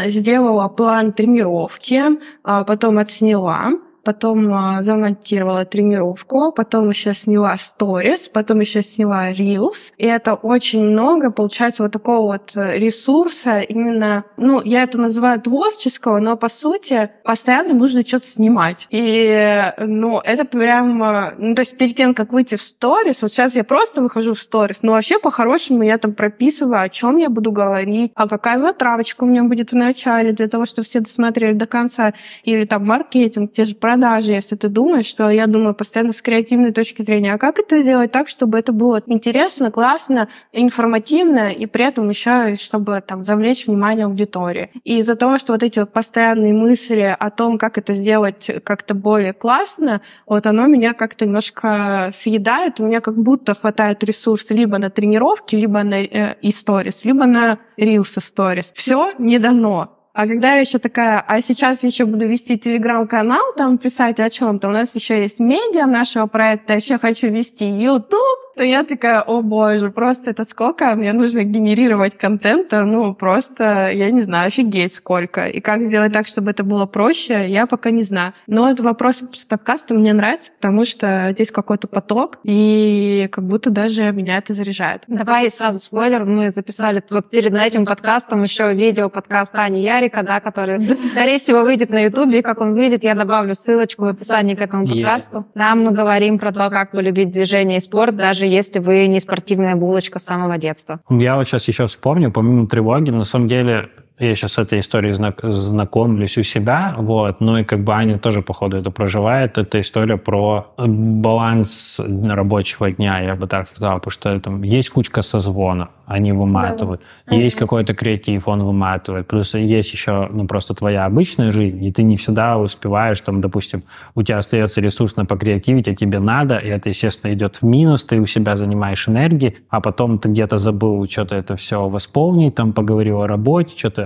сделала план тренировки, а потом отсняла, потом а, замонтировала тренировку, потом еще сняла сторис, потом еще сняла reels. И это очень много, получается, вот такого вот э, ресурса именно, ну, я это называю творческого, но по сути постоянно нужно что-то снимать. И, ну, это прям, э, ну, то есть перед тем, как выйти в сторис, вот сейчас я просто выхожу в сторис, но вообще по-хорошему я там прописываю, о чем я буду говорить, а какая затравочка у меня будет в начале для того, чтобы все досмотрели до конца, или там маркетинг, те же продажи, продажи, если ты думаешь, что я думаю постоянно с креативной точки зрения, а как это сделать так, чтобы это было интересно, классно, информативно, и при этом еще, чтобы там завлечь внимание аудитории. И из-за того, что вот эти вот постоянные мысли о том, как это сделать как-то более классно, вот оно меня как-то немножко съедает, у меня как будто хватает ресурс либо на тренировки, либо на э, историс, либо на Reels Stories. Все не дано. А когда я еще такая, а сейчас еще буду вести телеграм-канал, там писать о чем-то, у нас еще есть медиа нашего проекта, еще хочу вести YouTube, то я такая, о боже, просто это сколько мне нужно генерировать контента, ну просто, я не знаю, офигеть сколько. И как сделать так, чтобы это было проще, я пока не знаю. Но этот вопрос с подкастом мне нравится, потому что здесь какой-то поток, и как будто даже меня это заряжает. Давай сразу спойлер, мы записали вот перед этим подкастом еще видео подкаста Ани Ярика, да, который, скорее всего, выйдет на Ютубе, и как он выйдет, я добавлю ссылочку в описании к этому подкасту. Yeah. Там мы говорим про то, как полюбить движение и спорт, даже даже если вы не спортивная булочка с самого детства. Я вот сейчас еще вспомню, помимо тревоги, на самом деле я сейчас с этой историей знакомлюсь у себя, вот, ну и как бы Аня тоже, походу, это проживает. Это история про баланс рабочего дня, я бы так сказал, потому что там есть кучка созвона, они выматывают. Да. Есть mm-hmm. какой-то креатив, он выматывает. Плюс есть еще, ну, просто твоя обычная жизнь, и ты не всегда успеваешь, там, допустим, у тебя остается ресурс на покреативить, а тебе надо, и это, естественно, идет в минус, ты у себя занимаешь энергии, а потом ты где-то забыл что-то это все восполнить, там, поговорил о работе, что-то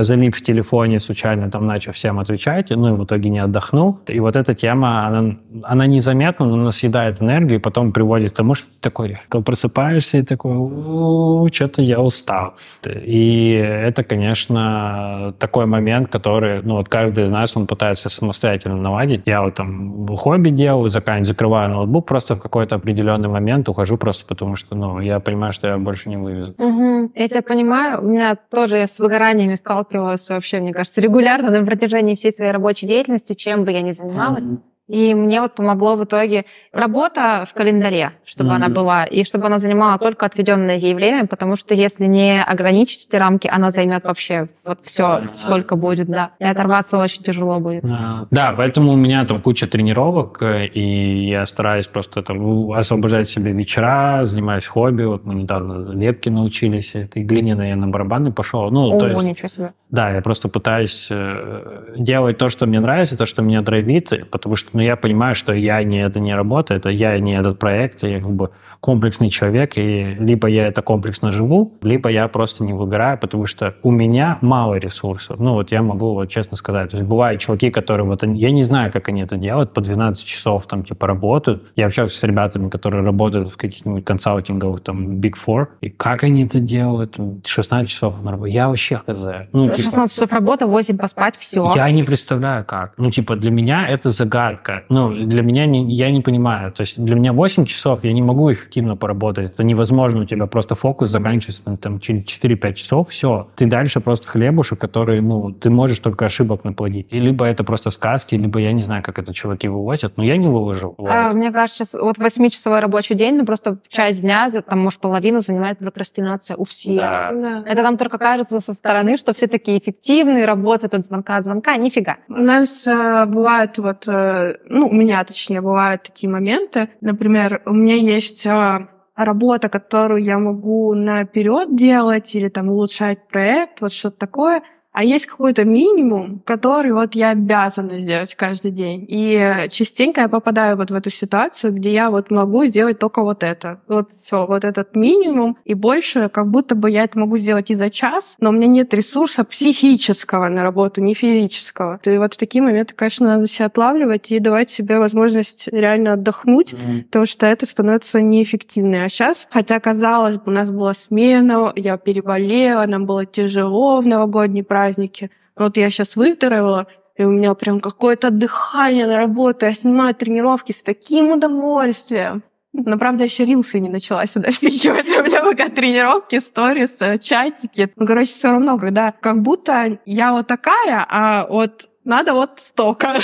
залип в телефоне, случайно там начал всем отвечать, ну и в итоге не отдохнул. И вот эта тема, она, она незаметна, но она съедает энергию, и потом приводит к тому, что ты такой просыпаешься и такой, что-то я устал. И это, конечно, такой момент, который, ну вот каждый из нас, он пытается самостоятельно наладить. Я вот там хобби делаю, закрываю ноутбук просто в какой-то определенный момент, ухожу просто потому, что, ну, я понимаю, что я больше не выведу. Угу. Я тебя понимаю, у меня тоже я с выгоранием компаниями сталкивалась вообще, мне кажется, регулярно на протяжении всей своей рабочей деятельности, чем бы я ни занималась. И мне вот помогло в итоге работа в календаре, чтобы mm-hmm. она была, и чтобы она занимала только отведенное ей время, потому что если не ограничить эти рамки, она займет вообще вот все, сколько будет, да. И оторваться очень тяжело будет. Yeah. Да, поэтому у меня там куча тренировок, э, и я стараюсь просто там освобождать себе вечера, занимаюсь хобби. Вот мы недавно лепки научились, этой глиняной я на барабаны пошел. Ну, О, то есть, ничего себе. Да, я просто пытаюсь э, делать то, что мне нравится, то, что меня драйвит, потому что но я понимаю, что я не это не работа, это я не этот проект, я как бы комплексный человек, и либо я это комплексно живу, либо я просто не выгораю, потому что у меня мало ресурсов. Ну, вот я могу вот честно сказать. То есть бывают чуваки, которые вот, я не знаю, как они это делают, по 12 часов там типа работают. Я общаюсь с ребятами, которые работают в каких-нибудь консалтинговых там Big Four, и как они это делают? 16 часов на работе. Я вообще хз. Ну, 16 типа, часов работа, 8 поспать, все. Я не представляю, как. Ну, типа, для меня это загадка. Ну, для меня не, я не понимаю. То есть для меня 8 часов я не могу эффективно поработать. Это невозможно, у тебя просто фокус заканчивается там, через 4-5 часов, все. Ты дальше просто хлебушек, который, ну, ты можешь только ошибок наплодить. И либо это просто сказки, либо я не знаю, как это чуваки вывозят, но я не выложу. А, мне кажется, сейчас вот 8-часовой рабочий день, ну, просто часть дня, там, может, половину занимает прокрастинация у всех. Да. Это нам только кажется со стороны, что все такие эффективные, работают от звонка от звонка. Нифига. У нас э, бывают вот, э, ну, у меня, точнее, бывают такие моменты. Например, у меня есть э, работа, которую я могу наперед делать или там улучшать проект, вот что-то такое, а есть какой-то минимум, который вот я обязана сделать каждый день. И частенько я попадаю вот в эту ситуацию, где я вот могу сделать только вот это. Вот все, вот этот минимум, и больше как будто бы я это могу сделать и за час, но у меня нет ресурса психического на работу, не физического. И вот в такие моменты, конечно, надо себя отлавливать и давать себе возможность реально отдохнуть, mm-hmm. потому что это становится неэффективно. А сейчас, хотя казалось бы, у нас была смена, я переболела, нам было тяжело в новогодний праздник, праздники. Вот я сейчас выздоровела, и у меня прям какое-то дыхание на работу. Я снимаю тренировки с таким удовольствием. Но, правда, еще рилсы не начала сюда спихивать. У меня пока тренировки, сторис, чатики. Ну, короче, все равно, когда как будто я вот такая, а вот надо вот столько.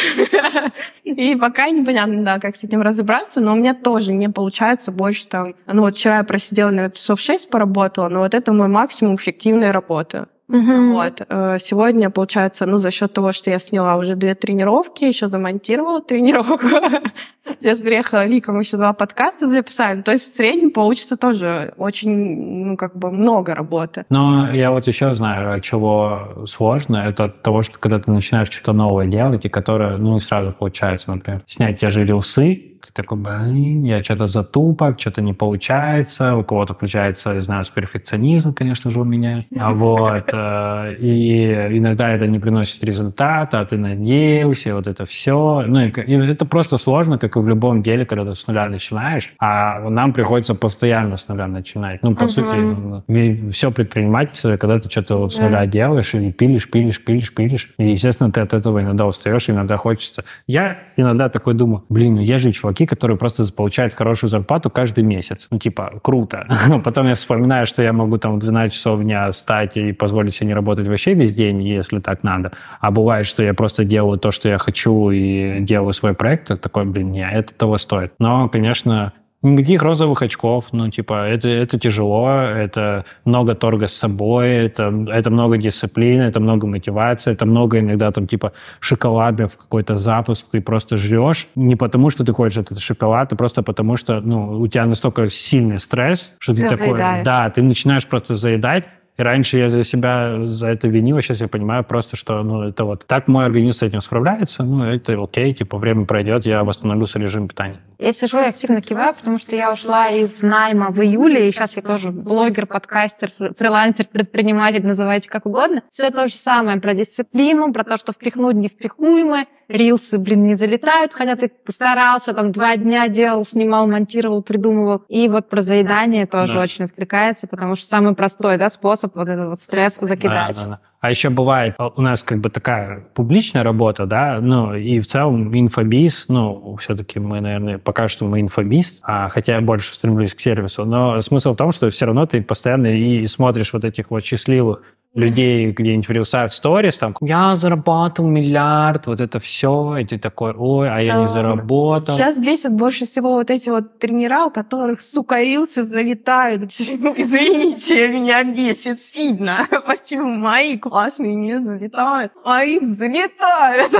И пока непонятно, да, как с этим разобраться, но у меня тоже не получается больше там... Ну вот вчера я просидела, наверное, часов 6 поработала, но вот это мой максимум эффективной работы. Угу. Вот. Э, сегодня, получается, ну, за счет того, что я сняла уже две тренировки, еще замонтировала тренировку. Сейчас приехала Лика, мы еще два подкаста записали. То есть в среднем получится тоже очень, ну, как бы много работы. Но я вот еще знаю, чего сложно. Это от того, что когда ты начинаешь что-то новое делать, и которое, ну, сразу получается, например, снять те же рилсы, такой, блин, я что-то затупок, что-то не получается, у кого-то включается, я знаю, перфекционизм, конечно же, у меня, а вот, э, и иногда это не приносит результата, а ты надеялся, вот это все, ну, и, и это просто сложно, как и в любом деле, когда ты с нуля начинаешь, а нам приходится постоянно с нуля начинать, ну, по сути, все предпринимательство, когда ты что-то вот с нуля делаешь, и пилишь, пилишь, пилишь, пилишь, и, естественно, ты от этого иногда устаешь, иногда хочется. Я иногда такой думаю, блин, ну я же человек, чуваки, которые просто получают хорошую зарплату каждый месяц. Ну, типа, круто. Потом я вспоминаю, что я могу там в 12 часов дня встать и позволить себе не работать вообще весь день, если так надо. А бывает, что я просто делаю то, что я хочу, и делаю свой проект, такой, блин, не, это того стоит. Но, конечно, Никаких розовых очков, ну, типа, это, это тяжело, это много торга с собой, это, это много дисциплины, это много мотивации, это много иногда там, типа, шоколадов, какой-то запуск, ты просто жрешь, не потому, что ты хочешь этот шоколад, а просто потому, что, ну, у тебя настолько сильный стресс, что ты, ты такой, заедаешь. да, ты начинаешь просто заедать, и раньше я за себя за это винил, а сейчас я понимаю просто, что ну, это вот так мой организм с этим справляется, ну, это окей, типа, время пройдет, я восстановлюсь режим питания. Я сижу и активно киваю, потому что я ушла из найма в июле, и сейчас я тоже блогер, подкастер, фрилансер, предприниматель, называйте как угодно. Все то же самое про дисциплину, про то, что впихнуть невпихуемое, рилсы, блин, не залетают, хотя ты старался, там, два дня делал, снимал, монтировал, придумывал. И вот про заедание тоже да. очень откликается, потому что самый простой, да, способ вот этот вот стресс закидать. Да, да, да. А еще бывает, у нас как бы такая публичная работа, да, ну и в целом инфобиз, ну все-таки мы, наверное, пока что мы инфобиз, а, хотя я больше стремлюсь к сервису, но смысл в том, что все равно ты постоянно и смотришь вот этих вот счастливых людей где-нибудь в рилсах сторис, там, я заработал миллиард, вот это все, и ты такой, ой, а я не заработал. Сейчас бесит больше всего вот эти вот тренера, у которых, сука, рилсы залетают. Извините, меня бесит сильно. Почему мои классные не залетают, а их залетают?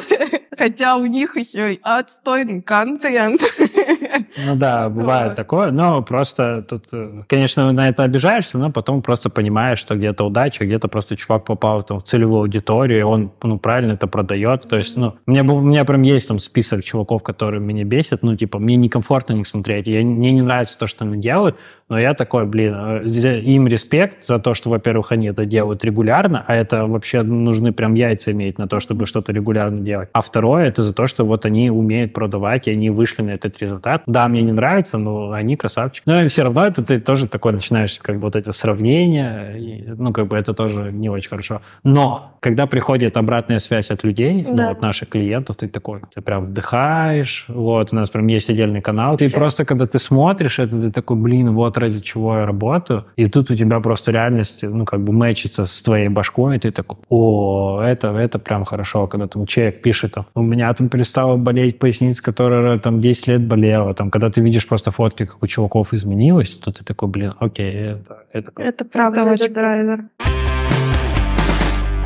Хотя у них еще и отстойный контент. Ну да, бывает такое, но просто тут, э, конечно, на это обижаешься, но потом просто понимаешь, что где-то удача, где-то просто чувак попал там, в целевую аудиторию, он ну, правильно это продает. То есть, ну, у меня, у меня прям есть там список чуваков, которые меня бесят, ну, типа, мне некомфортно их смотреть, я, мне не нравится то, что они делают, но я такой, блин, э, им респект за то, что, во-первых, они это делают регулярно, а это вообще нужны прям яйца иметь на то, чтобы что-то регулярно делать. А второе, это за то, что вот они умеют продавать, и они вышли на этот результат. Да, мне не нравится, но они красавчики. Но все равно это ты тоже такой начинаешь, как бы вот эти сравнения, и, ну, как бы это тоже не очень хорошо. Но, когда приходит обратная связь от людей, ну, да. ну, от наших клиентов, ты такой, ты прям вдыхаешь, вот, у нас прям есть отдельный канал, ты просто, когда ты смотришь это, ты такой, блин, вот ради чего я работаю, и тут у тебя просто реальность, ну, как бы мэчится с твоей башкой, и ты такой, о, это, это прям хорошо, когда там человек пишет, там, у меня там перестала болеть поясница, которая там 10 лет болела, там, когда ты видишь просто фотки, как у чуваков изменилось, то ты такой, блин, окей, это... Это, это правда, это очень драйвер.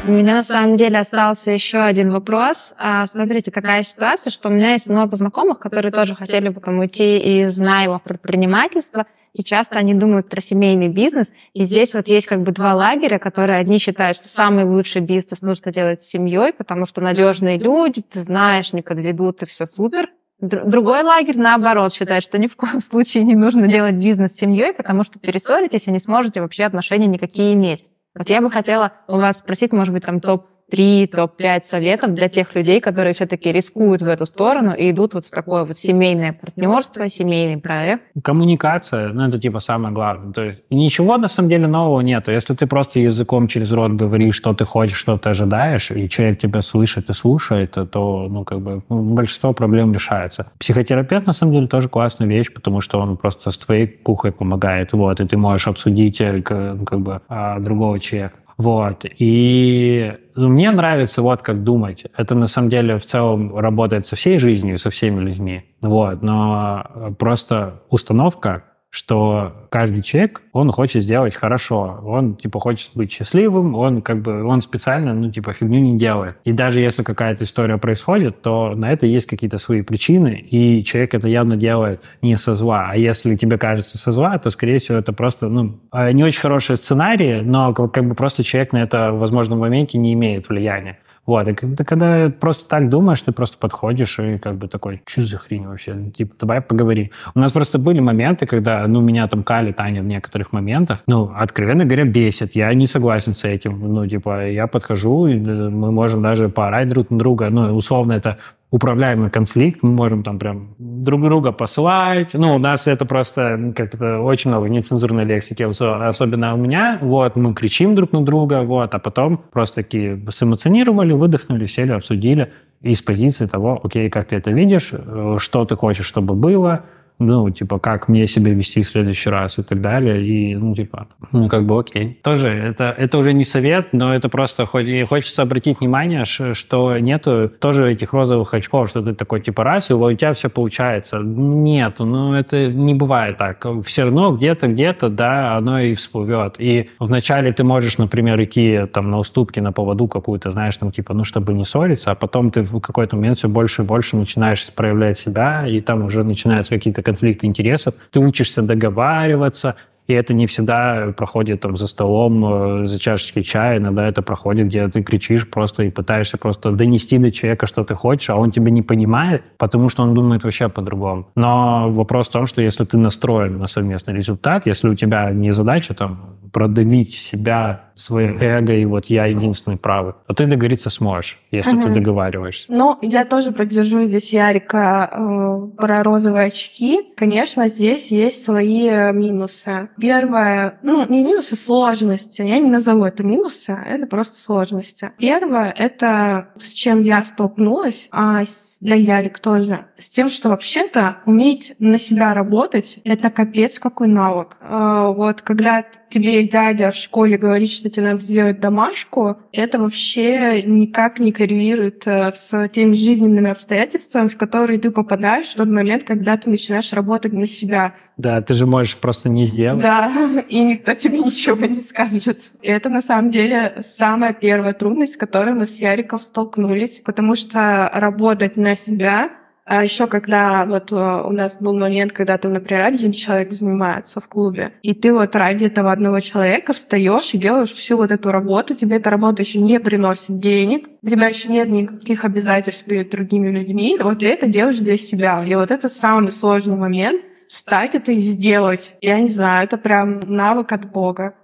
У меня на самом деле остался еще один вопрос. А, смотрите, такая ситуация, что у меня есть много знакомых, которые тоже хотели бы там уйти из найма в предпринимательство, и часто они думают про семейный бизнес. И здесь вот есть как бы два лагеря, которые одни считают, что самый лучший бизнес нужно делать с семьей, потому что надежные люди, ты знаешь, не подведут, и все супер. Другой лагерь, наоборот, считает, что ни в коем случае не нужно делать бизнес с семьей, потому что перессоритесь и не сможете вообще отношения никакие иметь. Вот я бы хотела у вас спросить, может быть, там топ три, топ-5 советов для тех людей, которые все-таки рискуют в эту сторону и идут вот в такое вот семейное партнерство, семейный проект? Коммуникация, ну, это типа самое главное. То есть ничего на самом деле нового нету. Если ты просто языком через рот говоришь, что ты хочешь, что ты ожидаешь, и человек тебя слышит и слушает, то, ну, как бы ну, большинство проблем решается. Психотерапевт, на самом деле, тоже классная вещь, потому что он просто с твоей кухой помогает, вот, и ты можешь обсудить э, как бы а, другого человека. Вот. И ну, мне нравится вот как думать. Это на самом деле в целом работает со всей жизнью, со всеми людьми. Вот. Но просто установка что каждый человек, он хочет сделать хорошо, он, типа, хочет быть счастливым, он, как бы, он специально, ну, типа, фигню не делает. И даже если какая-то история происходит, то на это есть какие-то свои причины, и человек это явно делает не со зла. А если тебе кажется со зла, то, скорее всего, это просто, ну, а, не очень хороший сценарий, но как бы просто человек на это в возможном моменте не имеет влияния. Вот, и когда, когда просто так думаешь, ты просто подходишь и как бы такой, что за хрень вообще? Типа, давай поговори. У нас просто были моменты, когда, ну, меня там Кали, Таня в некоторых моментах, ну, откровенно говоря, бесит. Я не согласен с этим. Ну, типа, я подхожу, и мы можем даже поорать друг на друга. Ну, условно, это управляемый конфликт, мы можем там прям друг друга посылать. Ну, у нас это просто как то очень много нецензурной лексики, особенно у меня. Вот, мы кричим друг на друга, вот, а потом просто такие сэмоционировали, выдохнули, сели, обсудили. И с позиции того, окей, как ты это видишь, э, что ты хочешь, чтобы было, ну, типа, как мне себя вести в следующий раз и так далее, и, ну, типа, ну, как бы окей. Тоже, это, это уже не совет, но это просто хочется обратить внимание, что нету тоже этих розовых очков, что ты такой, типа, раз, и у тебя все получается. Нету, ну, это не бывает так. Все равно где-то, где-то, да, оно и всплывет. И вначале ты можешь, например, идти там на уступки, на поводу какую-то, знаешь, там, типа, ну, чтобы не ссориться, а потом ты в какой-то момент все больше и больше начинаешь проявлять себя, и там уже начинаются какие-то конфликт интересов, ты учишься договариваться, и это не всегда проходит там за столом, э, за чашечкой чая, иногда это проходит, где ты кричишь просто и пытаешься просто донести до человека, что ты хочешь, а он тебя не понимает, потому что он думает вообще по-другому. Но вопрос в том, что если ты настроен на совместный результат, если у тебя не задача там продавить себя свое эго, и вот я единственный правый, то ты договориться сможешь, если угу. ты договариваешься. Ну, я тоже поддержу здесь Ярика э, про розовые очки. Конечно, здесь есть свои минусы. Первое, ну, не минусы, сложности. Я не назову это минусы, это просто сложности. Первое, это с чем я столкнулась, а для Ярик тоже, с тем, что вообще-то уметь на себя работать, это капец какой навык. Э, вот когда тебе дядя в школе говорит, что тебе надо сделать домашку, это вообще никак не коррелирует э, с теми жизненными обстоятельствами, в которые ты попадаешь в тот момент, когда ты начинаешь работать на себя. Да, ты же можешь просто не сделать. Да, и никто тебе ничего не скажет. И это на самом деле самая первая трудность, с которой мы с Яриком столкнулись, потому что работать на себя А еще когда вот э, у нас был момент, когда там, например, один человек занимается в клубе, и ты вот ради этого одного человека встаешь и делаешь всю вот эту работу, тебе эта работа еще не приносит денег, у тебя еще нет никаких обязательств перед другими людьми, вот ты это делаешь для себя. И вот это самый сложный момент, встать это и сделать. Я не знаю, это прям навык от Бога.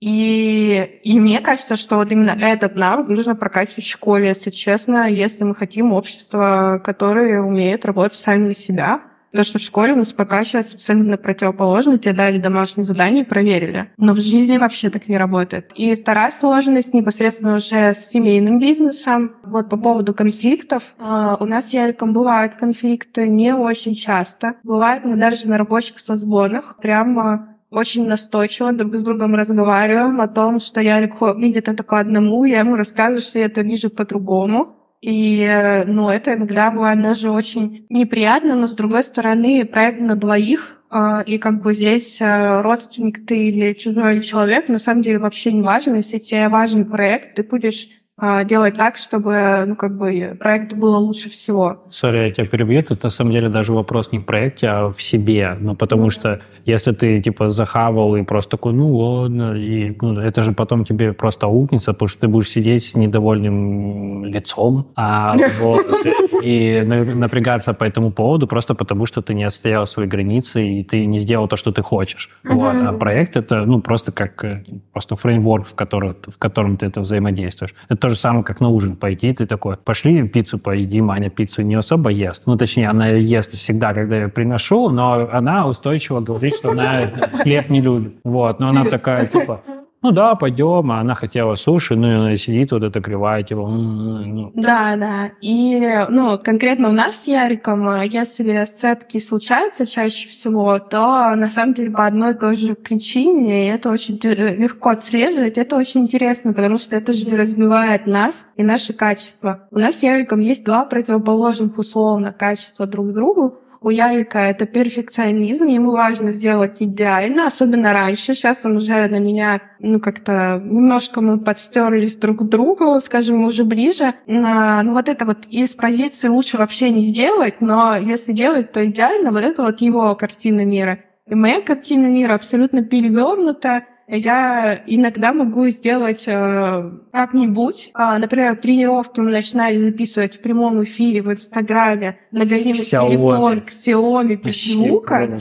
И, и мне кажется, что вот именно этот навык нужно прокачивать в школе, если честно, если мы хотим общество, которое умеет работать сами на себя. То, что в школе у нас прокачивается абсолютно противоположно, тебе дали домашние задания и проверили. Но в жизни вообще так не работает. И вторая сложность непосредственно уже с семейным бизнесом. Вот по поводу конфликтов. А, у нас с Яриком бывают конфликты не очень часто. Бывает мы даже на рабочих созвонах прямо очень настойчиво друг с другом разговариваем о том, что Ярик видит это по одному, я ему рассказываю, что я это вижу по-другому. И, э, ну, это иногда бывает даже очень неприятно, но, с другой стороны, проект на двоих, а, и как бы здесь э, родственник ты или чужой человек, на самом деле вообще не важно. Если тебе важен проект, ты будешь делать так, чтобы, ну, как бы, проект было лучше всего. Сори, я тебя перебью. Тут, на самом деле, даже вопрос не в проекте, а в себе. Ну, потому mm-hmm. что если ты, типа, захавал и просто такой, ну, ладно, и ну, это же потом тебе просто аукнется, потому что ты будешь сидеть с недовольным лицом, а вот, и напрягаться по этому поводу просто потому, что ты не отстоял свои границы, и ты не сделал то, что ты хочешь. Вот. А проект — это, ну, просто как э, просто фреймворк, в котором, в котором ты это взаимодействуешь. Это то же самое, как на ужин пойти, ты такой, пошли пиццу поедим, Аня пиццу не особо ест. Ну, точнее, она ест всегда, когда я приношу, но она устойчиво говорит, что она хлеб не любит. Вот, но она такая, типа, ну да, пойдем, а она хотела суши, ну и она сидит вот это кривая, типа... Ну. Да, да. И, ну, конкретно у нас с Яриком, э, если сцепки случаются чаще всего, то на самом деле по одной и той же причине, и это очень э, легко отслеживать, это очень интересно, потому что это же развивает нас и наши качества. У нас с Яриком есть два противоположных условно качества друг к другу, у Ярика это перфекционизм, ему важно сделать идеально, особенно раньше. Сейчас он уже на меня, ну, как-то немножко мы подстерлись друг к другу, скажем, уже ближе. Ну, вот это вот из позиции лучше вообще не сделать, но если делать, то идеально, вот это вот его картина мира. И моя картина мира абсолютно перевернута, я иногда могу сделать э, как-нибудь. А, например, тренировки мы начинали записывать в прямом эфире в Инстаграме, нагоним телефон к Xiaomi звука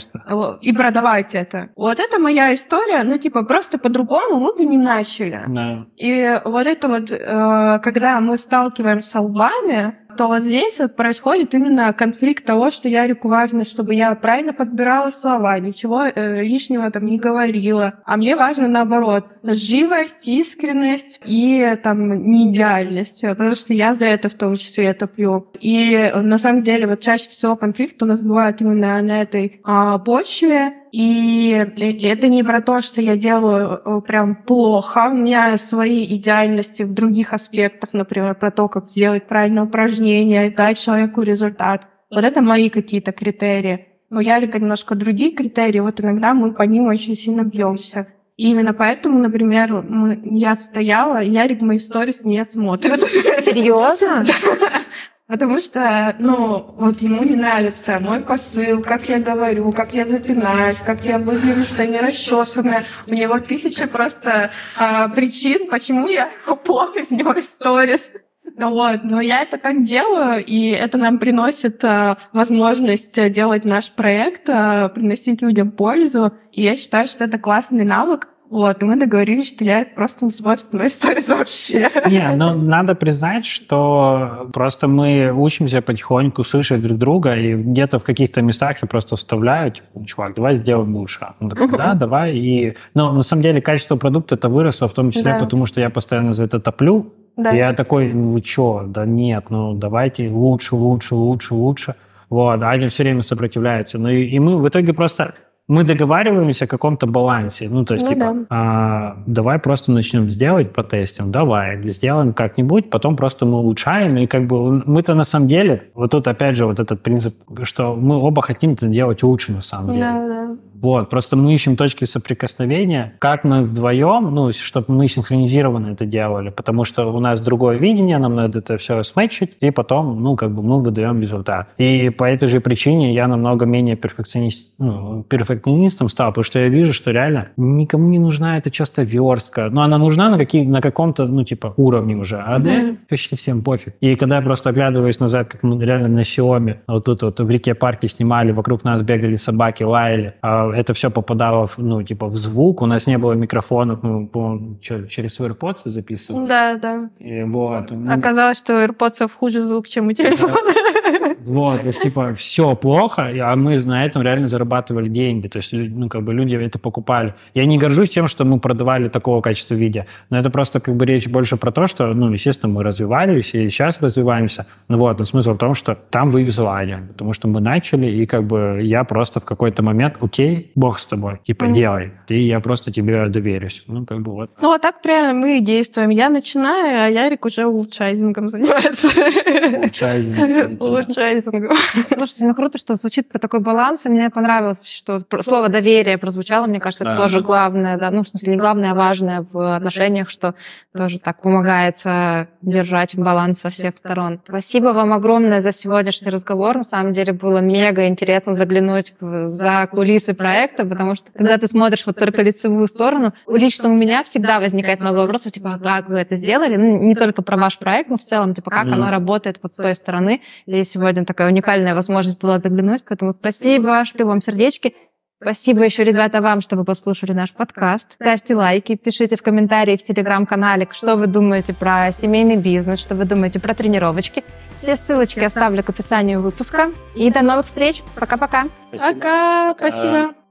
и продавать это. Вот это моя история, ну, типа, просто по-другому мы бы не начали. Да. И вот это вот, э, когда мы сталкиваемся с лбами, то вот здесь происходит именно конфликт того, что Ярику важно, чтобы я правильно подбирала слова, ничего э, лишнего там не говорила. А мне важно наоборот, живость, искренность и там не идеальность, потому что я за это в том числе топлю. И на самом деле вот чаще всего конфликт у нас бывает именно на этой а, почве, и это не про то, что я делаю э, прям плохо. У меня свои идеальности в других аспектах, например, про то, как сделать правильное упражнение и дать человеку результат. Вот это мои какие-то критерии. У Ярика немножко другие критерии, вот иногда мы по ним очень сильно бьемся. И именно поэтому, например, мы, я стояла, Ярик мои сторис не смотрит. Серьезно? Потому что, ну, вот ему не нравится мой посыл, как я говорю, как я запинаюсь, как я выгляжу, что я не расчесанная. У него тысяча просто а, причин, почему я плохо снимаю сторис. Ну вот, но я это так делаю, и это нам приносит а, возможность делать наш проект, а, приносить людям пользу. И я считаю, что это классный навык, вот, и мы договорились, что я просто не смотрит мои сторис вообще. Не, ну надо признать, что просто мы учимся потихоньку слышать друг друга, и где-то в каких-то местах я просто вставляю, типа, чувак, давай сделаем лучше. Он такой, да, давай. И, но на самом деле качество продукта это выросло, в том числе да. потому, что я постоянно за это топлю. Да. Я такой, вы чё, да нет, ну давайте лучше, лучше, лучше, лучше. Вот, Аня все время сопротивляется. Ну и, и мы в итоге просто мы договариваемся о каком-то балансе. Ну, то есть, ну, типа, да. а, давай просто начнем сделать, потестим, давай, сделаем как-нибудь, потом просто мы улучшаем, и как бы мы-то на самом деле, вот тут опять же вот этот принцип, что мы оба хотим это делать лучше на самом деле. Да, да. Вот, просто мы ищем точки соприкосновения, как мы вдвоем, ну, чтобы мы синхронизированно это делали, потому что у нас другое видение, нам надо это все сметчить, и потом, ну, как бы мы выдаем результат. И по этой же причине я намного менее перфекционист, ну, перфекционистом стал, потому что я вижу, что реально никому не нужна эта часто верстка, но она нужна на, какие, на каком-то, ну, типа, уровне уже, а mm-hmm. почти всем пофиг. И когда я просто оглядываюсь назад, как мы реально на Xiaomi, вот тут вот в реке парке снимали, вокруг нас бегали собаки, лаяли, а это все попадало, в, ну, типа, в звук, у нас не было микрофонов, мы, по через AirPods записывали. Да, да. И вот. Оказалось, что AirPods хуже звук, чем у телефона. Вот, то есть, типа, все плохо, а мы на этом реально зарабатывали деньги. То есть, ну, как бы люди это покупали. Я не горжусь тем, что мы продавали такого качества видео, но это просто, как бы, речь больше про то, что, ну, естественно, мы развивались и сейчас развиваемся. Ну, вот, но смысл в том, что там вывезлание, потому что мы начали, и, как бы, я просто в какой-то момент, окей, бог с тобой, типа, mm-hmm. делай, и я просто тебе доверюсь. Ну, как бы, вот. Ну, а так примерно мы действуем. Я начинаю, а Ярик уже улучшайзингом занимается. Улучшайзингом. Улучшайзингом. Слушайте, ну круто, что звучит про такой баланс, и мне понравилось, что слово доверие прозвучало, мне кажется, это тоже главное, да, ну, в смысле, не главное, а важное в отношениях, что тоже так помогает э, держать баланс со всех сторон. Спасибо вам огромное за сегодняшний разговор. На самом деле было мега интересно заглянуть за кулисы проекта, потому что когда ты смотришь вот только лицевую сторону, лично у меня всегда возникает много вопросов, типа, а как вы это сделали? Ну, не только про ваш проект, но в целом, типа, как mm-hmm. оно работает вот с той стороны. И сегодня такая уникальная возможность была заглянуть, поэтому спасибо, шлю вам сердечки. Спасибо еще, ребята, вам, что вы послушали наш подкаст. Ставьте лайки, пишите в комментарии в телеграм-канале, что вы думаете про семейный бизнес, что вы думаете про тренировочки. Все ссылочки оставлю к описанию выпуска. И до новых встреч. Пока-пока. Пока. Спасибо.